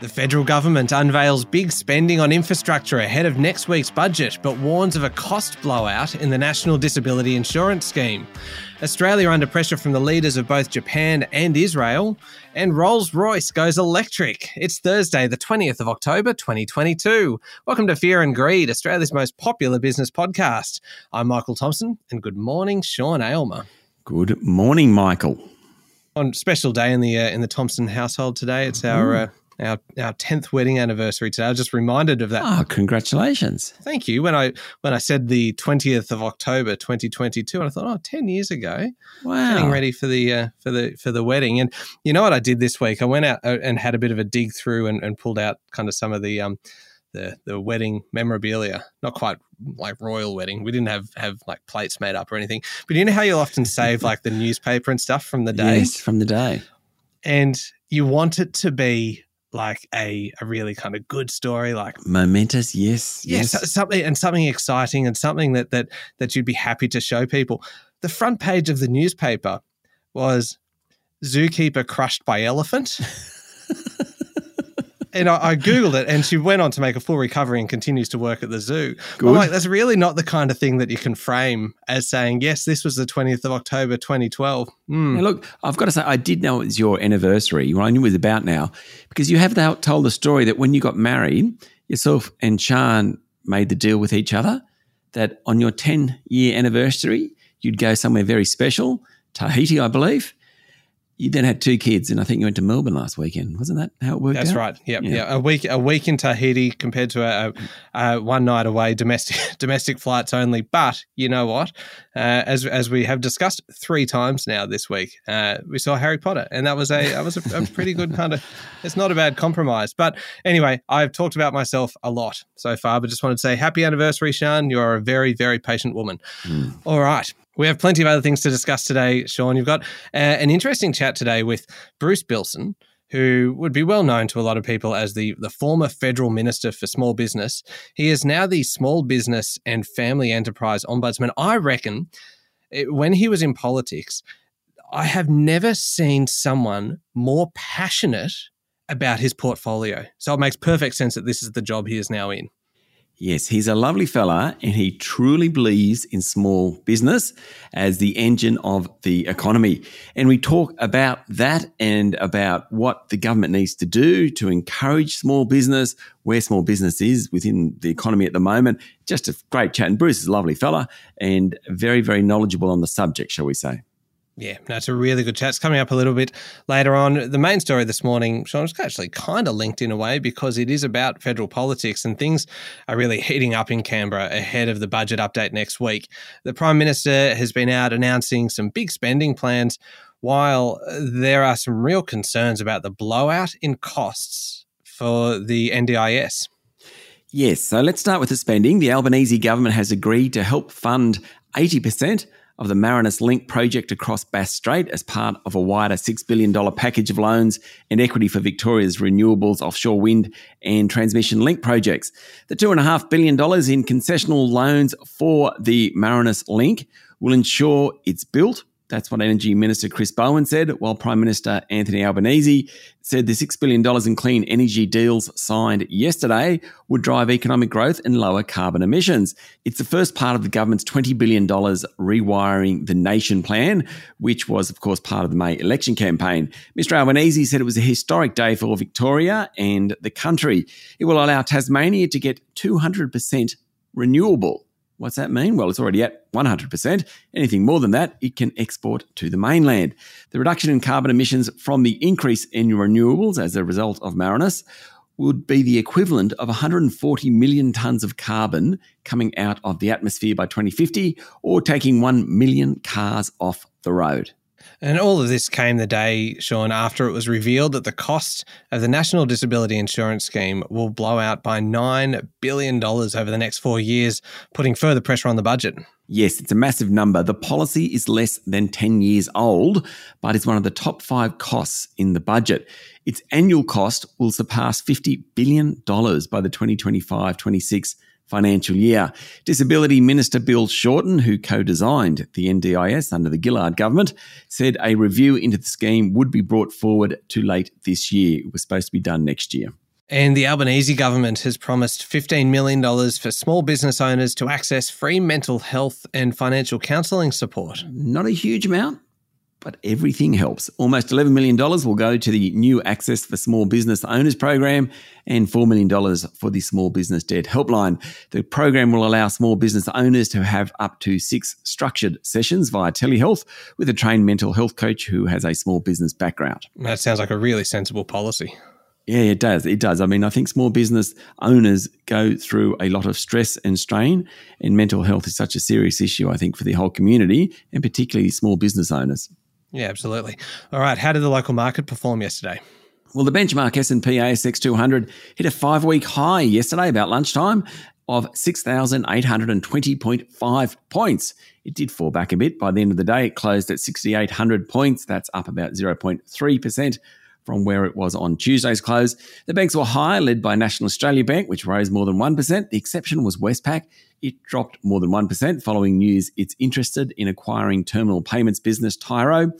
The federal government unveils big spending on infrastructure ahead of next week's budget, but warns of a cost blowout in the National Disability Insurance Scheme. Australia under pressure from the leaders of both Japan and Israel, and Rolls Royce goes electric. It's Thursday, the 20th of October, 2022. Welcome to Fear and Greed, Australia's most popular business podcast. I'm Michael Thompson, and good morning, Sean Aylmer. Good morning, Michael. On special day in the uh, in the Thompson household today, it's our uh, our our tenth wedding anniversary today. I was just reminded of that. Oh, congratulations! Thank you. When I when I said the twentieth of October, twenty twenty two, and I thought, oh, 10 years ago. Wow, getting ready for the uh, for the for the wedding. And you know what I did this week? I went out uh, and had a bit of a dig through and, and pulled out kind of some of the um the the wedding memorabilia. Not quite like royal wedding. We didn't have have like plates made up or anything. But you know how you'll often save like the newspaper and stuff from the day. Yes, from the day. And you want it to be like a, a really kind of good story, like momentous, yes, yes, something and something exciting and something that that that you'd be happy to show people. The front page of the newspaper was zookeeper crushed by elephant. and I, I, googled it, and she went on to make a full recovery and continues to work at the zoo. Good. Like, that's really not the kind of thing that you can frame as saying, "Yes, this was the 20th of October, 2012." Mm. Now, look, I've got to say, I did know it was your anniversary. Well, I knew it was about now because you have told the story that when you got married, yourself and Sean made the deal with each other that on your 10 year anniversary, you'd go somewhere very special, Tahiti, I believe you then had two kids, and I think you went to Melbourne last weekend. Wasn't that how it worked? That's out? right. Yep, yeah, yeah. A week, a week in Tahiti compared to a, a, a, one night away domestic domestic flights only. But you know what? Uh, as as we have discussed three times now this week, uh, we saw Harry Potter, and that was a that was a, a pretty good kind of. It's not a bad compromise. But anyway, I've talked about myself a lot so far, but just wanted to say happy anniversary, Sean. You are a very very patient woman. Mm. All right. We have plenty of other things to discuss today, Sean. You've got uh, an interesting chat today with Bruce Billson, who would be well known to a lot of people as the, the former federal minister for small business. He is now the small business and family enterprise ombudsman. I reckon it, when he was in politics, I have never seen someone more passionate about his portfolio. So it makes perfect sense that this is the job he is now in. Yes, he's a lovely fella and he truly believes in small business as the engine of the economy. And we talk about that and about what the government needs to do to encourage small business, where small business is within the economy at the moment. Just a great chat. And Bruce is a lovely fella and very, very knowledgeable on the subject, shall we say. Yeah, that's a really good chat. It's coming up a little bit later on. The main story this morning, Sean, is actually kind of linked in a way because it is about federal politics and things are really heating up in Canberra ahead of the budget update next week. The Prime Minister has been out announcing some big spending plans while there are some real concerns about the blowout in costs for the NDIS. Yes, so let's start with the spending. The Albanese government has agreed to help fund 80% of the Marinus Link project across Bass Strait as part of a wider $6 billion package of loans and equity for Victoria's renewables, offshore wind, and transmission link projects. The $2.5 billion in concessional loans for the Marinus Link will ensure it's built that's what Energy Minister Chris Bowen said, while Prime Minister Anthony Albanese said the $6 billion in clean energy deals signed yesterday would drive economic growth and lower carbon emissions. It's the first part of the government's $20 billion rewiring the nation plan, which was, of course, part of the May election campaign. Mr. Albanese said it was a historic day for Victoria and the country. It will allow Tasmania to get 200% renewable. What's that mean? Well, it's already at 100%. Anything more than that, it can export to the mainland. The reduction in carbon emissions from the increase in renewables as a result of Marinus would be the equivalent of 140 million tonnes of carbon coming out of the atmosphere by 2050 or taking 1 million cars off the road. And all of this came the day, Sean, after it was revealed that the cost of the National Disability Insurance Scheme will blow out by $9 billion over the next four years, putting further pressure on the budget. Yes, it's a massive number. The policy is less than 10 years old, but it's one of the top five costs in the budget. Its annual cost will surpass $50 billion by the 2025 26 financial year. Disability Minister Bill Shorten, who co designed the NDIS under the Gillard government, said a review into the scheme would be brought forward to late this year. It was supposed to be done next year. And the Albanese government has promised $15 million for small business owners to access free mental health and financial counselling support. Not a huge amount, but everything helps. Almost $11 million will go to the new Access for Small Business Owners program and $4 million for the Small Business Debt Helpline. The program will allow small business owners to have up to six structured sessions via telehealth with a trained mental health coach who has a small business background. That sounds like a really sensible policy. Yeah, it does. It does. I mean, I think small business owners go through a lot of stress and strain, and mental health is such a serious issue, I think, for the whole community and particularly small business owners. Yeah, absolutely. All right, how did the local market perform yesterday? Well, the benchmark S&P ASX 200 hit a five-week high yesterday about lunchtime of 6,820.5 points. It did fall back a bit. By the end of the day, it closed at 6,800 points. That's up about 0.3% from where it was on Tuesday's close. The banks were high, led by National Australia Bank, which rose more than 1%. The exception was Westpac. It dropped more than 1% following news it's interested in acquiring terminal payments business Tyro.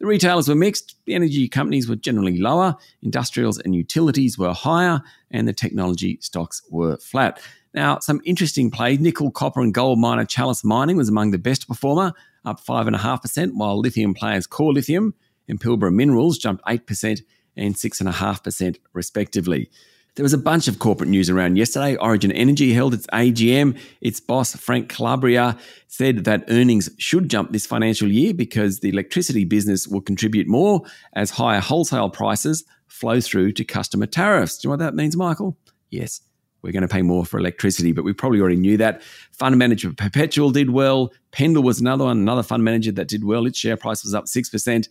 The retailers were mixed. The energy companies were generally lower, industrials and utilities were higher, and the technology stocks were flat. Now, some interesting plays. Nickel, copper, and gold miner Chalice Mining was among the best performer, up 5.5%, while lithium players Core Lithium and Pilbara Minerals jumped 8% and 6.5%, respectively. There was a bunch of corporate news around yesterday. Origin Energy held its AGM. Its boss, Frank Calabria, said that earnings should jump this financial year because the electricity business will contribute more as higher wholesale prices flow through to customer tariffs. Do you know what that means, Michael? Yes, we're going to pay more for electricity, but we probably already knew that. Fund manager Perpetual did well. Pendal was another one, another fund manager that did well. Its share price was up 6%.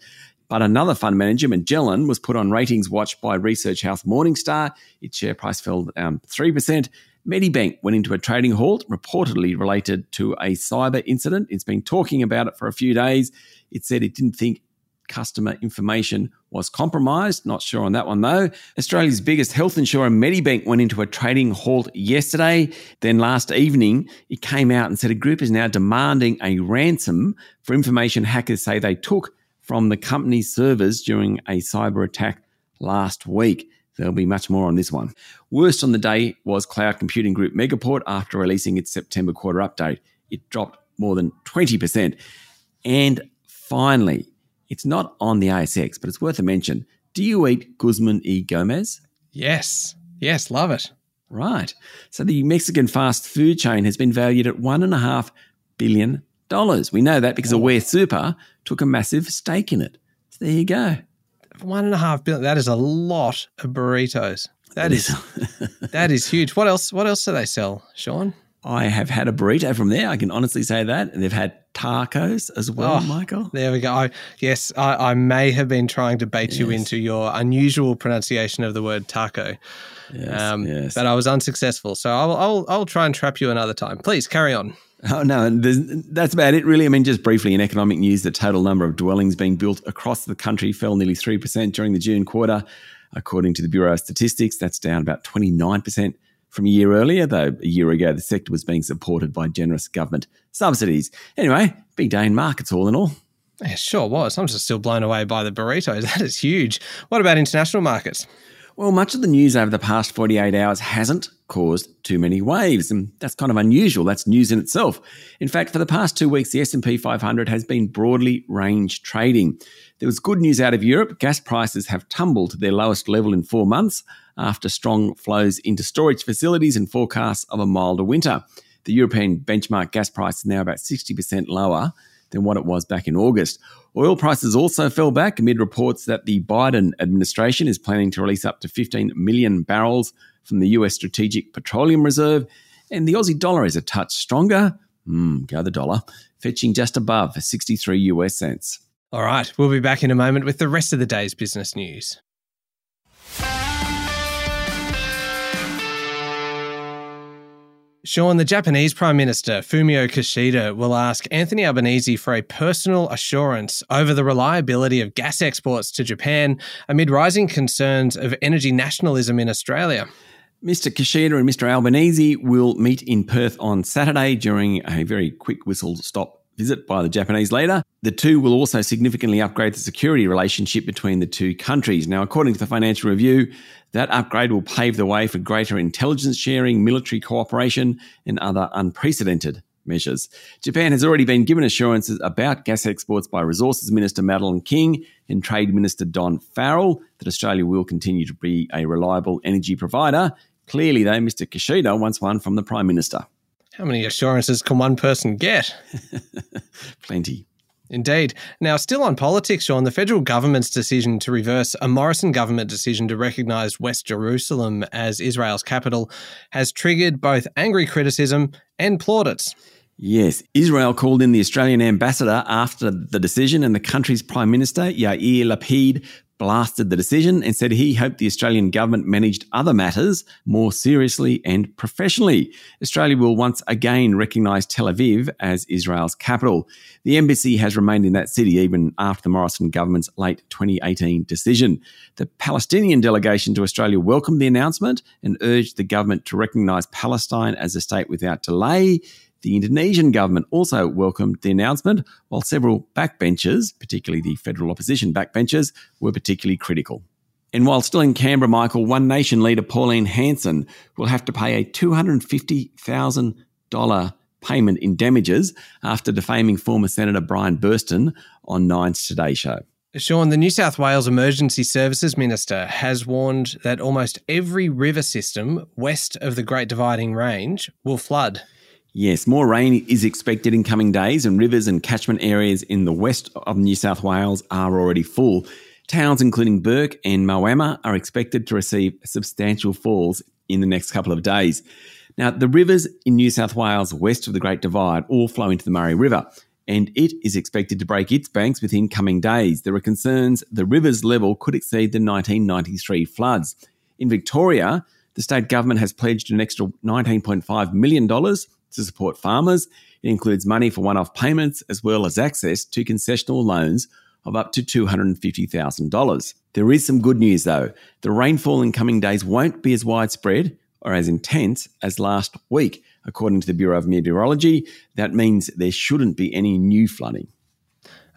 But another fund manager, Magellan, was put on ratings watch by research house Morningstar. Its share price fell um, down 3%. Medibank went into a trading halt, reportedly related to a cyber incident. It's been talking about it for a few days. It said it didn't think customer information was compromised. Not sure on that one though. Australia's biggest health insurer, Medibank, went into a trading halt yesterday. Then last evening, it came out and said a group is now demanding a ransom for information hackers say they took from the company's servers during a cyber attack last week. There'll be much more on this one. Worst on the day was cloud computing group Megaport after releasing its September quarter update. It dropped more than 20%. And finally, it's not on the ASX, but it's worth a mention. Do you eat Guzman y Gomez? Yes. Yes, love it. Right. So the Mexican fast food chain has been valued at $1.5 billion we know that because Aware Super took a massive stake in it. So there you go. One and a half billion. That is a lot of burritos. That is that is huge. What else? What else do they sell, Sean? I have had a burrito from there. I can honestly say that. And they've had tacos as well, oh, Michael. There we go. I, yes, I, I, may have been trying to bait yes. you into your unusual pronunciation of the word taco. Yes, um, yes. But I was unsuccessful. So I'll, I'll, I'll try and trap you another time. Please carry on. Oh, no, that's about it, really. I mean, just briefly in economic news, the total number of dwellings being built across the country fell nearly 3% during the June quarter. According to the Bureau of Statistics, that's down about 29% from a year earlier, though a year ago the sector was being supported by generous government subsidies. Anyway, big day in markets all in all. Yeah, sure was. I'm just still blown away by the burritos. That is huge. What about international markets? Well, much of the news over the past 48 hours hasn't caused too many waves, and that's kind of unusual. That's news in itself. In fact, for the past two weeks, the S&P 500 has been broadly range trading. There was good news out of Europe. Gas prices have tumbled to their lowest level in four months after strong flows into storage facilities and forecasts of a milder winter. The European benchmark gas price is now about 60% lower than what it was back in August. Oil prices also fell back amid reports that the Biden administration is planning to release up to 15 million barrels from the US Strategic Petroleum Reserve, and the Aussie dollar is a touch stronger. Mm, go the dollar, fetching just above 63 US cents. All right, we'll be back in a moment with the rest of the day's business news. Sean, the Japanese Prime Minister Fumio Kishida will ask Anthony Albanese for a personal assurance over the reliability of gas exports to Japan amid rising concerns of energy nationalism in Australia. Mr. Kishida and Mr. Albanese will meet in Perth on Saturday during a very quick whistle stop visit by the Japanese leader. The two will also significantly upgrade the security relationship between the two countries. Now, according to the Financial Review, that upgrade will pave the way for greater intelligence sharing, military cooperation, and other unprecedented measures. Japan has already been given assurances about gas exports by Resources Minister Madeleine King and Trade Minister Don Farrell that Australia will continue to be a reliable energy provider. Clearly, though, Mr. Kishida wants one from the Prime Minister. How many assurances can one person get? Plenty. Indeed. Now, still on politics, Sean, the federal government's decision to reverse a Morrison government decision to recognise West Jerusalem as Israel's capital has triggered both angry criticism and plaudits. Yes, Israel called in the Australian ambassador after the decision, and the country's Prime Minister, Yair Lapid, blasted the decision and said he hoped the Australian government managed other matters more seriously and professionally. Australia will once again recognise Tel Aviv as Israel's capital. The embassy has remained in that city even after the Morrison government's late 2018 decision. The Palestinian delegation to Australia welcomed the announcement and urged the government to recognise Palestine as a state without delay. The Indonesian government also welcomed the announcement, while several backbenchers, particularly the federal opposition backbenchers, were particularly critical. And while still in Canberra, Michael, One Nation leader Pauline Hanson will have to pay a $250,000 payment in damages after defaming former Senator Brian Burston on Nine's Today Show. Sean, the New South Wales Emergency Services Minister has warned that almost every river system west of the Great Dividing Range will flood. Yes, more rain is expected in coming days, and rivers and catchment areas in the west of New South Wales are already full. Towns including Bourke and Moama are expected to receive substantial falls in the next couple of days. Now, the rivers in New South Wales west of the Great Divide all flow into the Murray River, and it is expected to break its banks within coming days. There are concerns the river's level could exceed the 1993 floods. In Victoria, the state government has pledged an extra $19.5 million to support farmers. It includes money for one off payments as well as access to concessional loans of up to $250,000. There is some good news though. The rainfall in coming days won't be as widespread or as intense as last week. According to the Bureau of Meteorology, that means there shouldn't be any new flooding.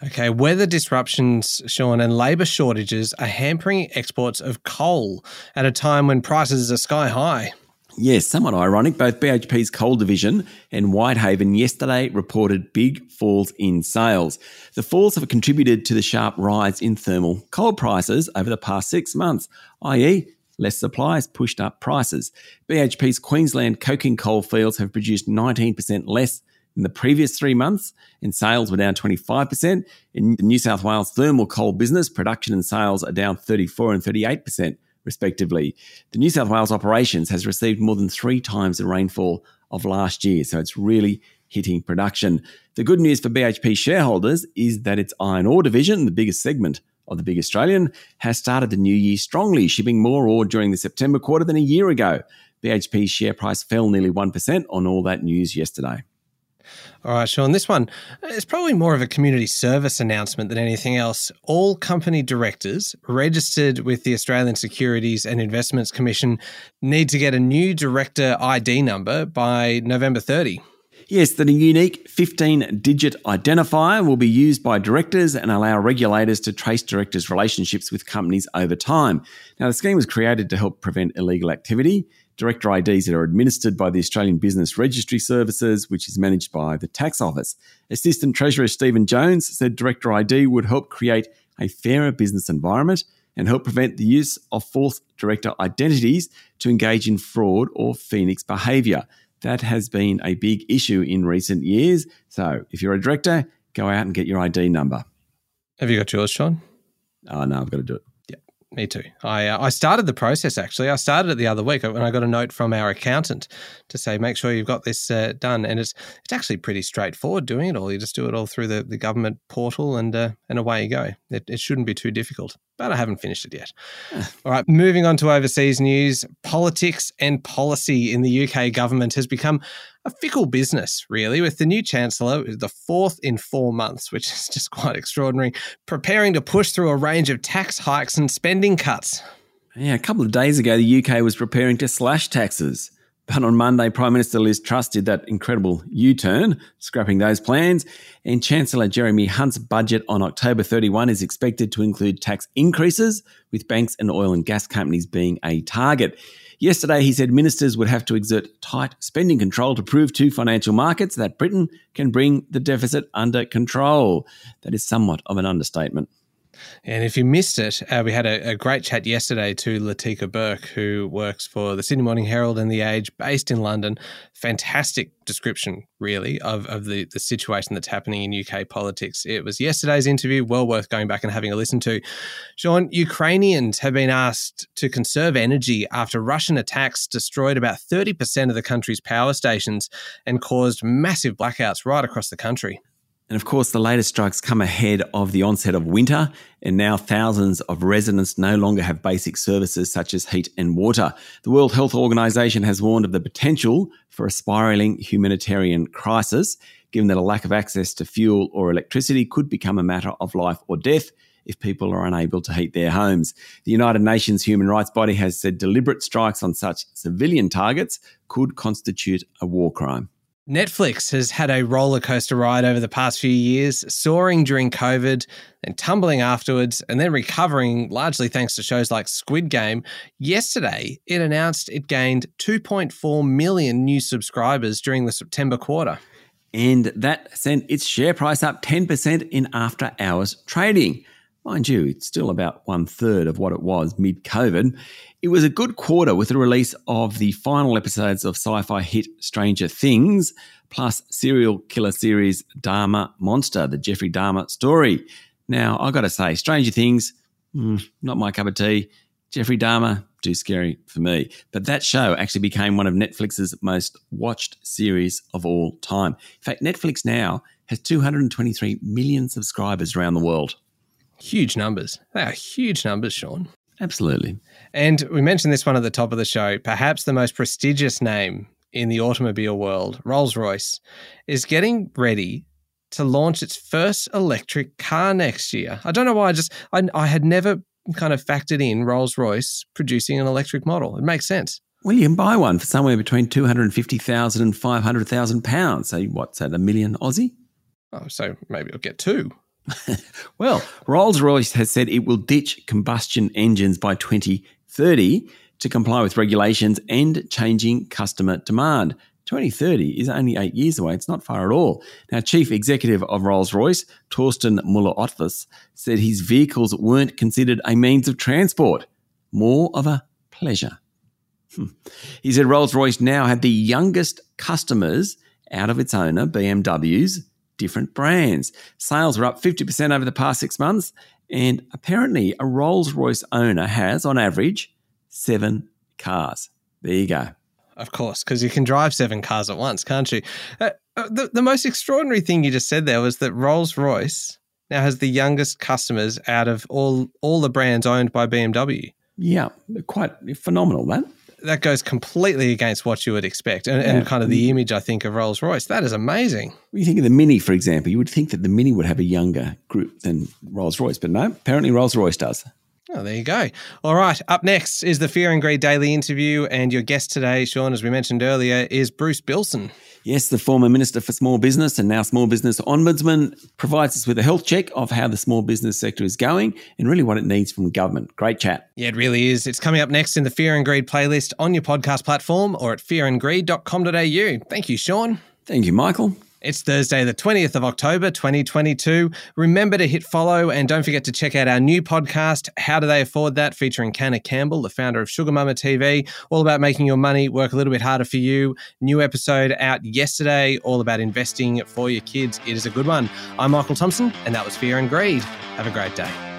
Okay, weather disruptions, Sean, and labour shortages are hampering exports of coal at a time when prices are sky high. Yes, somewhat ironic. Both BHP's coal division and Whitehaven yesterday reported big falls in sales. The falls have contributed to the sharp rise in thermal coal prices over the past six months, i.e., less supply has pushed up prices. BHP's Queensland coking coal fields have produced 19% less in the previous three months, and sales were down 25%. In the New South Wales thermal coal business, production and sales are down 34 and 38% respectively. The New South Wales operations has received more than three times the rainfall of last year, so it's really hitting production. The good news for BHP shareholders is that its iron ore division, the biggest segment of the big Australian, has started the new year strongly, shipping more ore during the September quarter than a year ago. BHP's share price fell nearly 1% on all that news yesterday. All right, Sean, this one is probably more of a community service announcement than anything else. All company directors registered with the Australian Securities and Investments Commission need to get a new director ID number by November 30. Yes, that a unique 15 digit identifier will be used by directors and allow regulators to trace directors' relationships with companies over time. Now, the scheme was created to help prevent illegal activity director IDs that are administered by the Australian Business Registry Services, which is managed by the Tax Office. Assistant Treasurer Stephen Jones said director ID would help create a fairer business environment and help prevent the use of false director identities to engage in fraud or phoenix behaviour. That has been a big issue in recent years. So if you're a director, go out and get your ID number. Have you got yours, Sean? Oh, no, I've got to do it. Me too. I uh, I started the process actually. I started it the other week when I got a note from our accountant to say make sure you've got this uh, done, and it's it's actually pretty straightforward doing it all. You just do it all through the, the government portal, and uh, and away you go. It, it shouldn't be too difficult but I haven't finished it yet. All right, moving on to overseas news. Politics and policy in the UK government has become a fickle business, really, with the new Chancellor, the fourth in four months, which is just quite extraordinary, preparing to push through a range of tax hikes and spending cuts. Yeah, a couple of days ago, the UK was preparing to slash taxes. But on Monday, Prime Minister Liz Truss did that incredible U turn, scrapping those plans. And Chancellor Jeremy Hunt's budget on October 31 is expected to include tax increases, with banks and oil and gas companies being a target. Yesterday, he said ministers would have to exert tight spending control to prove to financial markets that Britain can bring the deficit under control. That is somewhat of an understatement. And if you missed it, uh, we had a, a, great chat yesterday to Latika Bourke, who works for the Sydney Morning Herald and The Age, based in London. Fantastic description, really, of, of the, the situation that's happening in UK politics. It was yesterday's interview, well worth going back and having a listen to. Sean, Ukrainians have been asked to conserve energy after Russian attacks destroyed about 30% of the country's power stations and caused massive blackouts right across the country. And of course, the latest strikes come ahead of the onset of winter, and now thousands of residents no longer have basic services such as heat and water. The World Health Organization has warned of the potential for a spiraling humanitarian crisis, given that a lack of access to fuel or electricity could become a matter of life or death if people are unable to heat their homes. The United Nations human rights body has said deliberate strikes on such civilian targets could constitute a war crime. Netflix has had a roller coaster ride over the past few years, soaring during COVID, and tumbling afterwards, and then recovering largely thanks to shows like Squid Game. Yesterday, it announced it gained 2.4 million new subscribers during the September quarter. And that sent its share price up 10% in after hours trading. Mind you, it's still about one third of what it was mid COVID. It was a good quarter with the release of the final episodes of sci fi hit Stranger Things, plus serial killer series Dahmer Monster, the Jeffrey Dahmer story. Now, I've got to say, Stranger Things, mm, not my cup of tea. Jeffrey Dahmer, too scary for me. But that show actually became one of Netflix's most watched series of all time. In fact, Netflix now has 223 million subscribers around the world. Huge numbers. They are huge numbers, Sean. Absolutely. And we mentioned this one at the top of the show. Perhaps the most prestigious name in the automobile world, Rolls Royce, is getting ready to launch its first electric car next year. I don't know why. I just I, I had never kind of factored in Rolls Royce producing an electric model. It makes sense. Well, you can buy one for somewhere between two hundred and fifty thousand and five hundred thousand pounds. So what's that? A million Aussie? Oh, so maybe I'll get two. well, Rolls Royce has said it will ditch combustion engines by 2030 to comply with regulations and changing customer demand. 2030 is only eight years away. It's not far at all. Now, Chief Executive of Rolls Royce, Torsten Müller-Ötvös, said his vehicles weren't considered a means of transport, more of a pleasure. Hmm. He said Rolls Royce now had the youngest customers out of its owner, BMW's, different brands. Sales are up 50% over the past six months, and apparently, a Rolls Royce owner has, on average, seven cars. There you go. Of course, because you can drive seven cars at once, can't you? Uh, uh, the, the most extraordinary thing you just said there was that Rolls Royce now has the youngest customers out of all all the brands owned by BMW. Yeah, quite phenomenal, that that goes completely against what you would expect and, yeah. and, kind of the mm. image I think of Rolls Royce. That is amazing. When you think of the Mini, for example, you would think that the Mini would have a younger group than Rolls Royce, but no, apparently Rolls Royce does. Oh, there you go. All right. Up next is the Fear and Greed Daily interview. And your guest today, Sean, as we mentioned earlier, is Bruce Billson. Yes, the former Minister for Small Business and now Small Business Ombudsman provides us with a health check of how the small business sector is going and really what it needs from government. Great chat. Yeah, it really is. It's coming up next in the Fear and Greed playlist on your podcast platform or at fearandgreed.com.au. Thank you, Sean. Thank you, Michael. It's Thursday, the 20th of October, 2022. Remember to hit follow and don't forget to check out our new podcast, How Do They Afford That, featuring Canna Campbell, the founder of SugarMamma TV, all about making your money work a little bit harder for you. New episode out yesterday, all about investing for your kids. It is a good one. I'm Michael Thompson, and that was Fear and Greed. Have a great day.